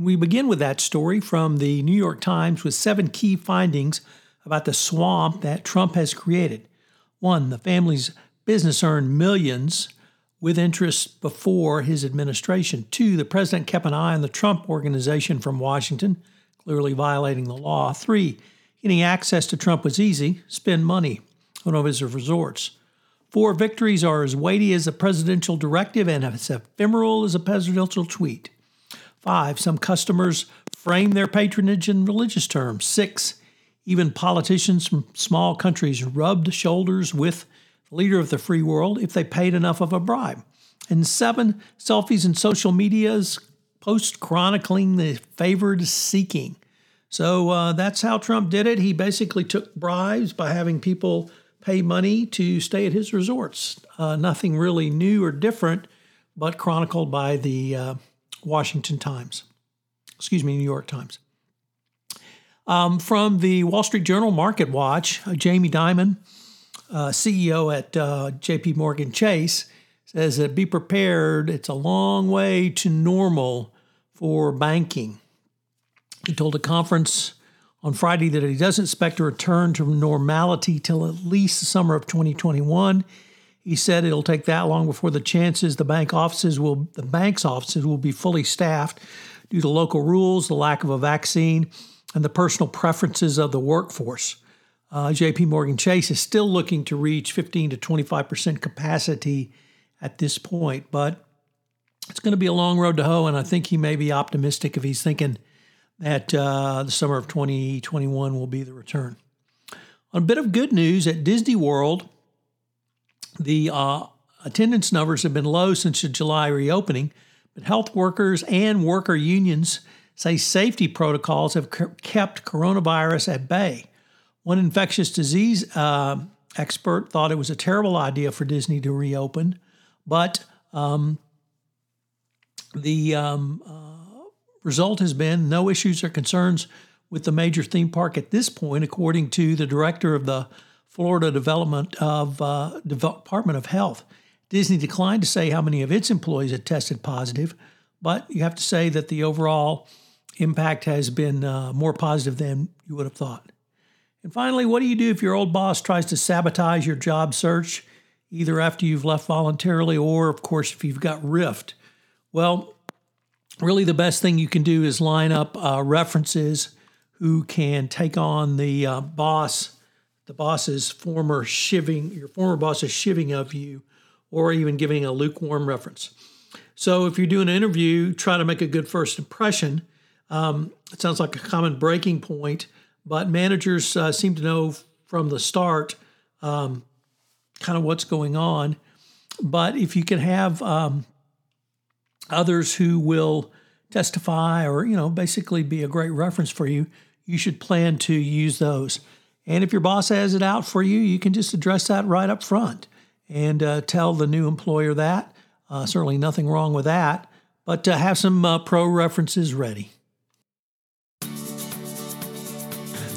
We begin with that story from the New York Times with seven key findings about the swamp that Trump has created. One, the family's business earned millions with interest before his administration. Two, the president kept an eye on the Trump organization from Washington, clearly violating the law. Three, getting access to Trump was easy, spend money on one of his resorts. Four victories are as weighty as a presidential directive and as ephemeral as a presidential tweet. Five, some customers frame their patronage in religious terms. Six, even politicians from small countries rubbed shoulders with the leader of the free world if they paid enough of a bribe. And seven, selfies in social medias post chronicling the favored seeking. So uh, that's how Trump did it. He basically took bribes by having people pay money to stay at his resorts. Uh, nothing really new or different, but chronicled by the uh, Washington Times, excuse me, New York Times. Um, from the Wall Street Journal Market Watch, uh, Jamie Dimon, uh, CEO at uh, JP Morgan Chase, says that be prepared. It's a long way to normal for banking. He told a conference on Friday that he doesn't expect a return to normality till at least the summer of 2021. He said it'll take that long before the chances the bank offices will the bank's offices will be fully staffed due to local rules, the lack of a vaccine, and the personal preferences of the workforce. Uh, JP Morgan Chase is still looking to reach 15 to 25% capacity at this point, but it's going to be a long road to hoe, and I think he may be optimistic if he's thinking that uh, the summer of 2021 will be the return. On a bit of good news at Disney World, the uh, attendance numbers have been low since the July reopening, but health workers and worker unions say safety protocols have kept coronavirus at bay. One infectious disease uh, expert thought it was a terrible idea for Disney to reopen, but um, the um, uh, result has been no issues or concerns with the major theme park at this point, according to the director of the Florida Development of uh, Department of Health. Disney declined to say how many of its employees had tested positive, but you have to say that the overall impact has been uh, more positive than you would have thought. And finally, what do you do if your old boss tries to sabotage your job search, either after you've left voluntarily or, of course, if you've got Rift? Well, really, the best thing you can do is line up uh, references who can take on the uh, boss the boss's former shiving, your former boss's shiving of you, or even giving a lukewarm reference. So if you're doing an interview, try to make a good first impression. Um, it sounds like a common breaking point, but managers uh, seem to know from the start um, kind of what's going on. But if you can have um, others who will testify or you know basically be a great reference for you, you should plan to use those. And if your boss has it out for you, you can just address that right up front and uh, tell the new employer that. Uh, certainly nothing wrong with that, but uh, have some uh, pro references ready.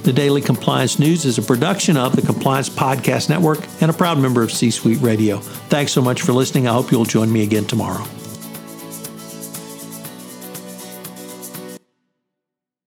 The Daily Compliance News is a production of the Compliance Podcast Network and a proud member of C Suite Radio. Thanks so much for listening. I hope you'll join me again tomorrow.